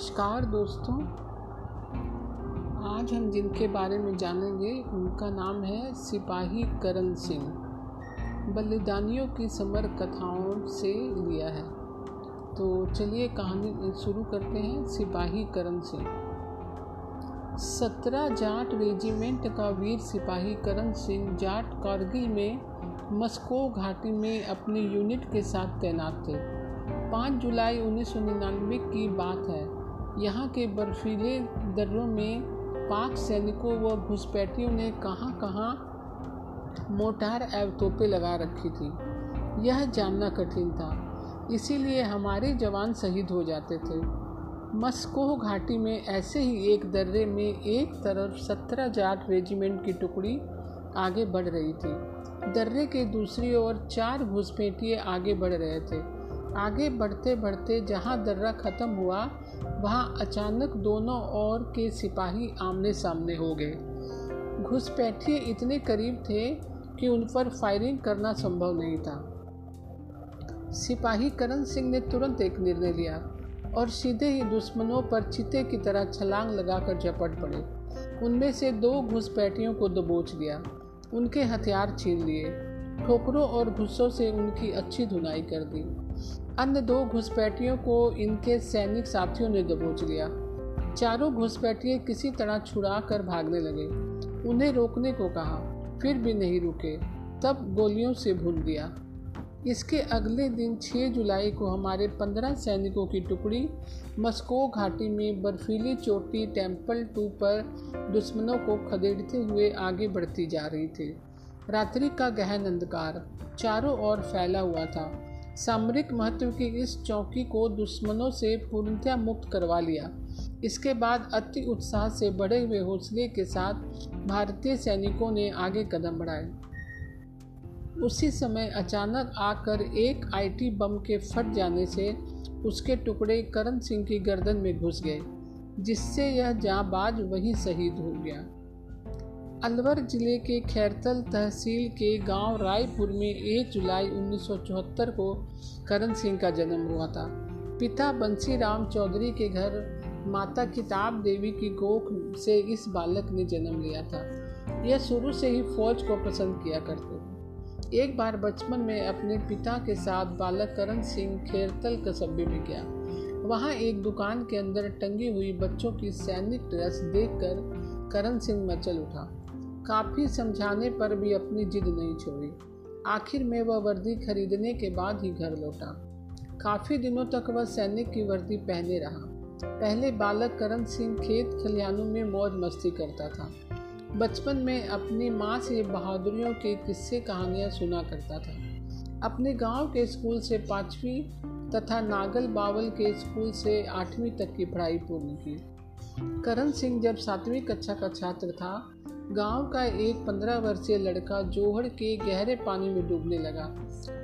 नमस्कार दोस्तों। आज हम जिनके बारे में जानेंगे, उनका नाम है सिपाही करण सिंह। बलिदानियों की समर कथाओं से लिया है। तो चलिए कहानी शुरू करते हैं सिपाही करण सिंह। सत्रह जाट रेजिमेंट का वीर सिपाही करण सिंह जाट कारगिल में मस्को घाटी में अपनी यूनिट के साथ तैनात थे। 5 जुलाई 1999 की बात है। यहाँ के बर्फीले दर्रों में पाक सैनिकों व घुसपैठियों ने कहाँ कहाँ मोटार एवं तोपें लगा रखी थी। यह जानना कठिन था। इसीलिए हमारे जवान शहीद हो जाते थे। मस्को घाटी में ऐसे ही एक दर्रे में एक तरफ़ सत्रह जाट रेजिमेंट की टुकड़ी आगे बढ़ रही थी। दर्रे के दूसरी ओर चार घुसपैठिए आगे बढ़ रहे थे। आगे बढ़ते बढ़ते जहाँ दर्रा ख़त्म हुआ, वहाँ अचानक दोनों ओर के सिपाही आमने सामने हो गए। घुसपैठिए इतने करीब थे कि उन पर फायरिंग करना संभव नहीं था। सिपाही करण सिंह ने तुरंत एक निर्णय लिया और सीधे ही दुश्मनों पर चिते की तरह छलांग लगाकर झपट पड़े। उनमें से दो घुसपैठियों को दबोच लिया। उनके हथियार छीन लिए। ठोकरों और गुस्सों से उनकी अच्छी धुनाई कर दी। अन्य दो घुसपैठियों को इनके सैनिक साथियों ने दबोच लिया। चारों घुसपैठिए किसी तरह छुड़ा कर भागने लगे। उन्हें रोकने को कहा, फिर भी नहीं रुके। तब गोलियों से भून दिया। इसके अगले दिन 6 जुलाई को हमारे 15 सैनिकों की टुकड़ी मस्को घाटी में बर्फीली चोटी टेंपल टू पर दुश्मनों को खदेड़ते हुए आगे बढ़ती जा रही थी। रात्रि का गहन अंधकार चारों ओर फैला हुआ था। सामरिक महत्व की इस चौकी को दुश्मनों से पूर्णतया मुक्त करवा लिया। इसके बाद अति उत्साह से बढ़े हुए हौसले के साथ भारतीय सैनिकों ने आगे कदम बढ़ाए। उसी समय अचानक आकर एक आईटी बम के फट जाने से उसके टुकड़े करण सिंह की गर्दन में घुस गए, जिससे यह जाबाज वहीं शहीद हो गया। अलवर ज़िले के खैरतल तहसील के गाँव रायपुर में 1 जुलाई 1974 को करण सिंह का जन्म हुआ था। पिता बंसी राम चौधरी के घर माता किताब देवी की गोख से इस बालक ने जन्म लिया था। यह शुरू से ही फौज को पसंद किया करते एक बार बचपन में अपने पिता के साथ बालक करण सिंह खेरतल कस्बे में गया। वहाँ एक दुकान के अंदर टंगी हुई बच्चों की सैनिक ड्रेस देखकर करण सिंह मचल उठा। काफ़ी समझाने पर भी अपनी जिद नहीं छोड़ी। आखिर में वह वर्दी खरीदने के बाद ही घर लौटा। काफ़ी दिनों तक वह सैनिक की वर्दी पहने रहा। पहले बालक करण सिंह खेत खलिहानों में मौज मस्ती करता था। बचपन में अपनी माँ से बहादुरियों के किस्से कहानियाँ सुना करता था। अपने गाँव के स्कूल से पाँचवीं तथा नागल बावल के स्कूल से आठवीं तक की पढ़ाई पूर्ण की। करण सिंह जब सातवीं कक्षा का छात्र था गाँव का एक पंद्रह वर्षीय लड़का जोहड़ के गहरे पानी में डूबने लगा।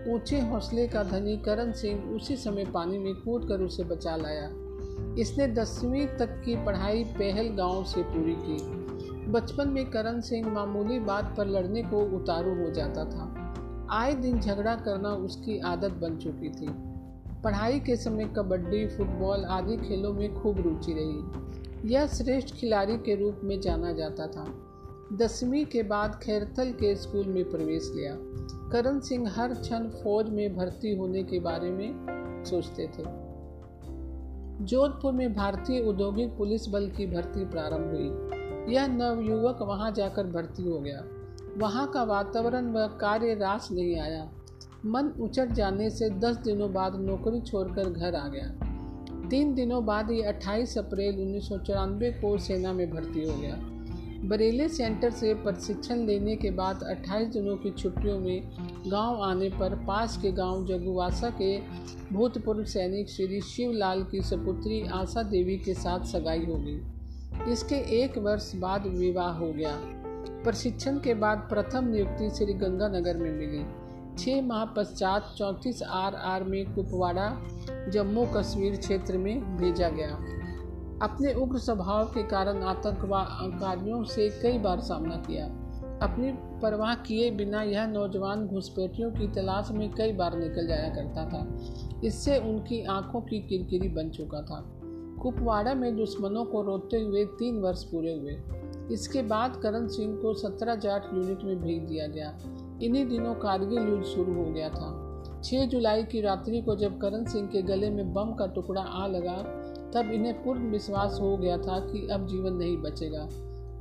ऊँचे हौसले का धनी करण सिंह उसी समय पानी में कूद कर उसे बचा लाया। इसने दसवीं तक की पढ़ाई पहल गाँव से पूरी की। बचपन में करण सिंह मामूली बात पर लड़ने को उतारू हो जाता था। आए दिन झगड़ा करना उसकी आदत बन चुकी थी। पढ़ाई के समय कबड्डी, फुटबॉल आदि खेलों में खूब रुचि रही। यह श्रेष्ठ खिलाड़ी के रूप में जाना जाता था। दसवीं के बाद खैरथल के स्कूल में प्रवेश लिया। करण सिंह हर क्षण फौज में भर्ती होने के बारे में सोचते थे। जोधपुर में भारतीय औद्योगिक पुलिस बल की भर्ती प्रारंभ हुई। यह नवयुवक वहाँ जाकर भर्ती हो गया। वहाँ का वातावरण व कार्य रास नहीं आया। मन उचट जाने से दस दिनों बाद नौकरी छोड़कर घर आ गया। तीन दिनों बाद ही 28 अप्रैल उन्नीस सौ चौरानवे को सेना में भर्ती हो गया। बरेली सेंटर से प्रशिक्षण लेने के बाद 28 दिनों की छुट्टियों में गाँव आने पर पास के गाँव जगुवासा के भूतपूर्व सैनिक श्री शिवलाल की सपुत्री आशा देवी के साथ सगाई हो गई। इसके एक वर्ष बाद विवाह हो गया। प्रशिक्षण के बाद प्रथम नियुक्ति श्री गंगानगर में मिली। छः माह पश्चात चौंतीस आर आर में कुपवाड़ा, जम्मू कश्मीर क्षेत्र में भेजा गया। अपने उग्र स्वभाव के कारण आतंकवादियों से कई बार सामना किया। अपनी परवाह किए बिना यह नौजवान घुसपैठियों की तलाश में कई बार निकल जाया करता था। इससे उनकी आँखों की किरकिरी बन चुका था। कुपवाड़ा में दुश्मनों को रोते हुए तीन वर्ष पूरे हुए। इसके बाद करण सिंह को सत्रह जाट यूनिट में भेज दिया गया। इन्हीं दिनों कारगिल युद्ध शुरू हो गया था। 6 जुलाई की रात्रि को जब करण सिंह के गले में बम का टुकड़ा आ लगा तब इन्हें पूर्ण विश्वास हो गया था कि अब जीवन नहीं बचेगा।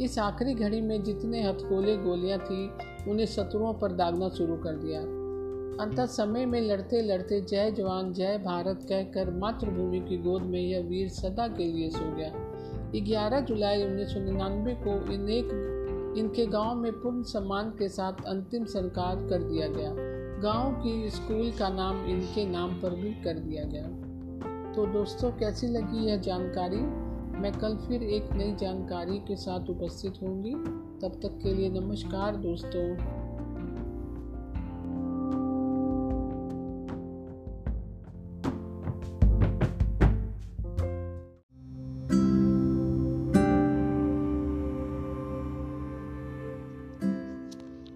इस आखिरी घड़ी में जितने हथकोले गोलियाँ थी, उन्हें शत्रुओं पर दागना शुरू कर दिया। अंत समय में लड़ते लड़ते जय जवान, जय भारत कहकर मातृभूमि की गोद में यह वीर सदा के लिए सो गया। 11 जुलाई उन्नीस सौ निन्यानवे को इन एक, इनके गाँव में पूर्ण सम्मान के साथ अंतिम संस्कार कर दिया गया। गाँव की स्कूल का नाम इनके नाम पर भी कर दिया गया। तो दोस्तों, कैसी लगी यह जानकारी? मैं कल फिर एक नई जानकारी के साथ उपस्थित होंगी। तब तक के लिए नमस्कार दोस्तों।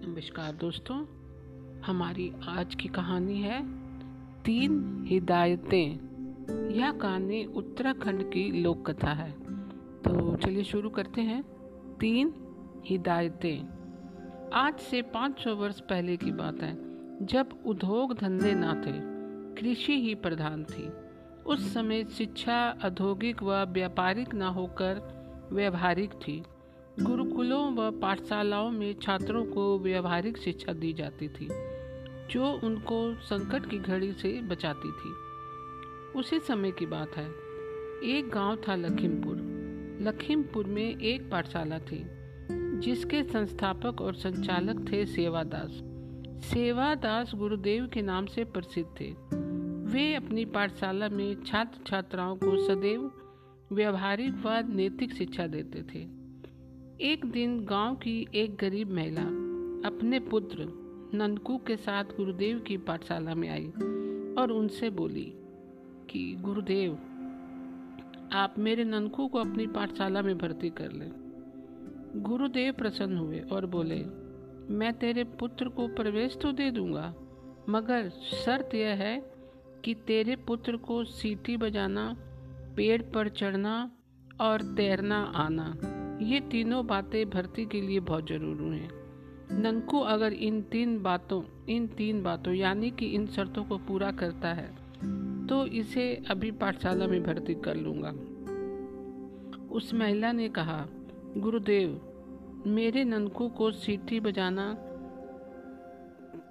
नमस्कार दोस्तों, हमारी आज की कहानी है तीन हिदायतें। यह कहानी उत्तराखंड की लोक कथा है। तो चलिए शुरू करते हैं। तीन हिदायतें। आज से 500 वर्ष पहले की बात है, जब उद्योग धंधे ना थे कृषि ही प्रधान थी। उस समय शिक्षा औद्योगिक व व्यापारिक ना होकर व्यवहारिक थी। गुरुकुलों व पाठशालाओं में छात्रों को व्यवहारिक शिक्षा दी जाती थी, जो उनको संकट की घड़ी से बचाती थी। उसी समय की बात है। एक गाँव था लखीमपुर। लखीमपुर में एक पाठशाला थी, जिसके संस्थापक और संचालक थे सेवादास। सेवादास गुरुदेव के नाम से प्रसिद्ध थे। वे अपनी पाठशाला में छात्र छात्राओं को सदैव व्यवहारिक व नैतिक शिक्षा देते थे। एक दिन गाँव की एक गरीब महिला अपने पुत्र नंदकू के साथ गुरुदेव की पाठशाला में आई और उनसे बोली कि, गुरुदेव, आप मेरे ननकू को अपनी पाठशाला में भर्ती कर लें। गुरुदेव प्रसन्न हुए और बोले, मैं तेरे पुत्र को प्रवेश तो दे दूँगा, मगर शर्त यह है कि तेरे पुत्र को सीटी बजाना, पेड़ पर चढ़ना और तैरना आना, ये तीनों बातें भर्ती के लिए बहुत ज़रूरी हैं। ननकू अगर इन तीन बातों, इन तीन बातों, यानी कि इन शर्तों को पूरा करता है तो इसे अभी पाठशाला में भर्ती कर लूँगा। उस महिला ने कहा, गुरुदेव, मेरे ननकू को सीटी बजाना,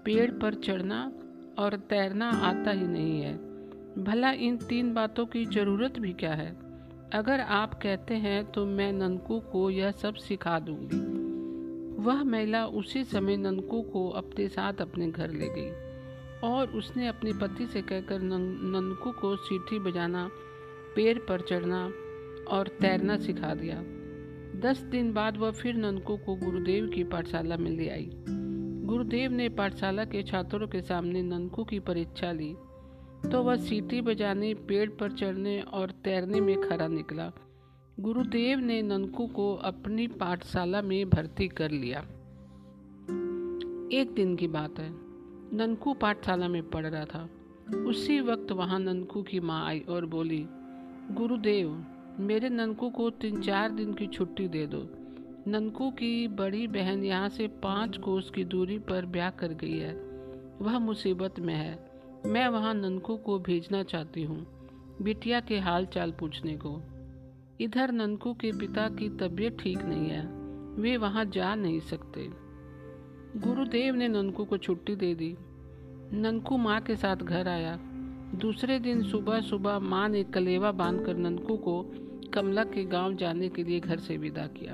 पेड़ पर चढ़ना और तैरना आता ही नहीं है। भला इन तीन बातों की ज़रूरत भी क्या है? अगर आप कहते हैं तो मैं ननकू को यह सब सिखा दूँगी। वह महिला उसी समय ननकू को अपने साथ अपने घर ले गई। और उसने अपने पति से कहकर नंदकू को सीटी बजाना, पेड़ पर चढ़ना और तैरना सिखा दिया। दस दिन बाद वह फिर नंदकू को गुरुदेव की पाठशाला में ले आई। गुरुदेव ने पाठशाला के छात्रों के सामने नंदकू की परीक्षा ली। तो वह सीटी बजाने, पेड़ पर चढ़ने और तैरने में खरा निकला। गुरुदेव ने ननकू को अपनी पाठशाला में भर्ती कर लिया। एक दिन की बात है। ननकू पाठशाला में पढ़ रहा था। उसी वक्त वहाँ ननकू की माँ आई और बोली, गुरुदेव, मेरे ननकू को तीन चार दिन की छुट्टी दे दो। ननकू की बड़ी बहन यहाँ से पाँच कोस की दूरी पर ब्याह कर गई है। वह मुसीबत में है। मैं वहाँ ननकू को भेजना चाहती हूँ, बिटिया के हाल चाल पूछने को। इधर ननकू के पिता की तबीयत ठीक नहीं है। वे वहाँ जा नहीं सकते। गुरुदेव ने ननकू को छुट्टी दे दी। ननकू माँ के साथ घर आया। दूसरे दिन सुबह सुबह माँ ने कलेवा बांधकर ननकू को कमला के गाँव जाने के लिए घर से विदा किया।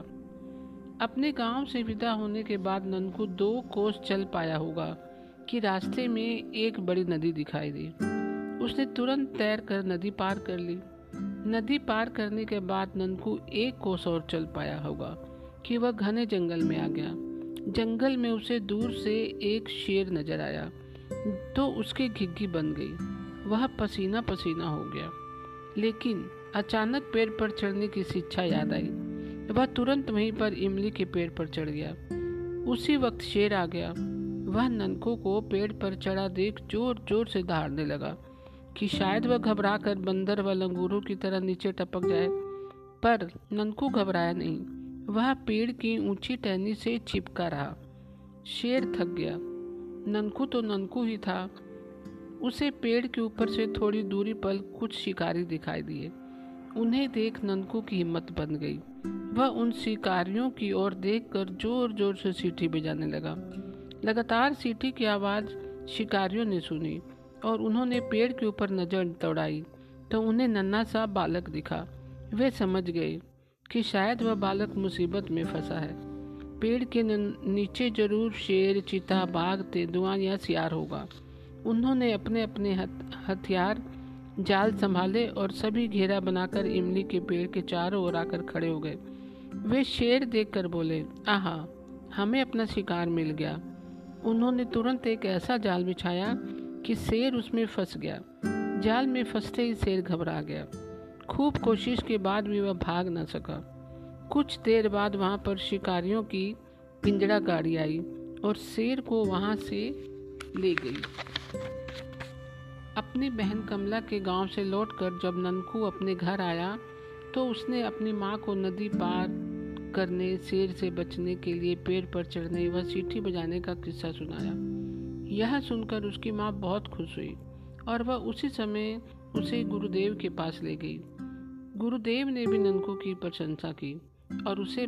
अपने गाँव से विदा होने के बाद ननकू दो कोस चल पाया होगा कि रास्ते में एक बड़ी नदी दिखाई दी। उसने तुरंत तैर कर नदी पार कर ली। नदी पार करने के बाद ननकू एक कोस और चल पाया होगा कि वह घने जंगल में आ गया। जंगल में उसे दूर से एक शेर नज़र आया तो उसकी घिग्गी बन गई। वह पसीना पसीना हो गया। लेकिन अचानक पेड़ पर चढ़ने की शिक्षा याद आई। वह तुरंत वहीं पर इमली के पेड़ पर चढ़ गया। उसी वक्त शेर आ गया। वह ननकों को पेड़ पर चढ़ा देख ज़ोर ज़ोर से दहाड़ने लगा कि शायद वह घबरा कर बंदर व लंगूरों की तरह नीचे टपक जाए। पर ननकू घबराया नहीं। वह पेड़ की ऊँची टहनी से चिपका रहा। शेर थक गया। ननकू तो ननकू ही था। उसे पेड़ के ऊपर से थोड़ी दूरी पर कुछ शिकारी दिखाई दिए। उन्हें देख ननकू की हिम्मत बन गई। वह उन शिकारियों की ओर देखकर ज़ोर ज़ोर से सीटी बजाने लगा। लगातार सीटी की आवाज़ शिकारियों ने सुनी और उन्होंने पेड़ के ऊपर नज़र दौड़ाई। तो उन्हें नन्ना सा बालक दिखा। वे समझ गए। कि शायद वह बालक मुसीबत में फंसा है। पेड़ के नीचे ज़रूर शेर, चीता, बाघ, तेंदुआ या सियार होगा। उन्होंने अपने अपने हथियार जाल संभाले और सभी घेरा बनाकर इमली के पेड़ के चारों ओर आकर खड़े हो गए। वे शेर देखकर बोले, आहा, हमें अपना शिकार मिल गया। उन्होंने तुरंत एक ऐसा जाल बिछाया कि शेर उसमें फंस गया। जाल में फंसते ही शेर घबरा गया। खूब कोशिश के बाद भी वह भाग न सका। कुछ देर बाद वहाँ पर शिकारियों की पिंजड़ा गाड़ी आई और शेर को वहाँ से ले गई। अपनी बहन कमला के गाँव से लौटकर जब ननकू अपने घर आया तो उसने अपनी माँ को नदी पार करने, शेर से बचने के लिए पेड़ पर चढ़ने व सीटी बजाने का किस्सा सुनाया। यह सुनकर उसकी माँ बहुत खुश हुई और वह उसी समय उसे गुरुदेव के पास ले गई। गुरुदेव ने भी ननकू की प्रशंसा की और उसे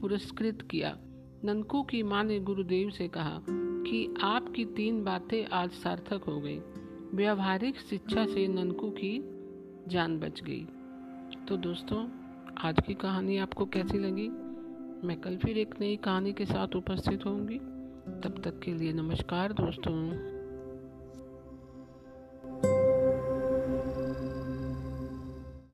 पुरस्कृत किया। ननकू की माँ ने गुरुदेव से कहा कि आपकी तीन बातें आज सार्थक हो गई। व्यवहारिक शिक्षा से ननकू की जान बच गई। तो दोस्तों, आज की कहानी आपको कैसी लगी? मैं कल फिर एक नई कहानी के साथ उपस्थित होंगी। तब तक के लिए नमस्कार दोस्तों।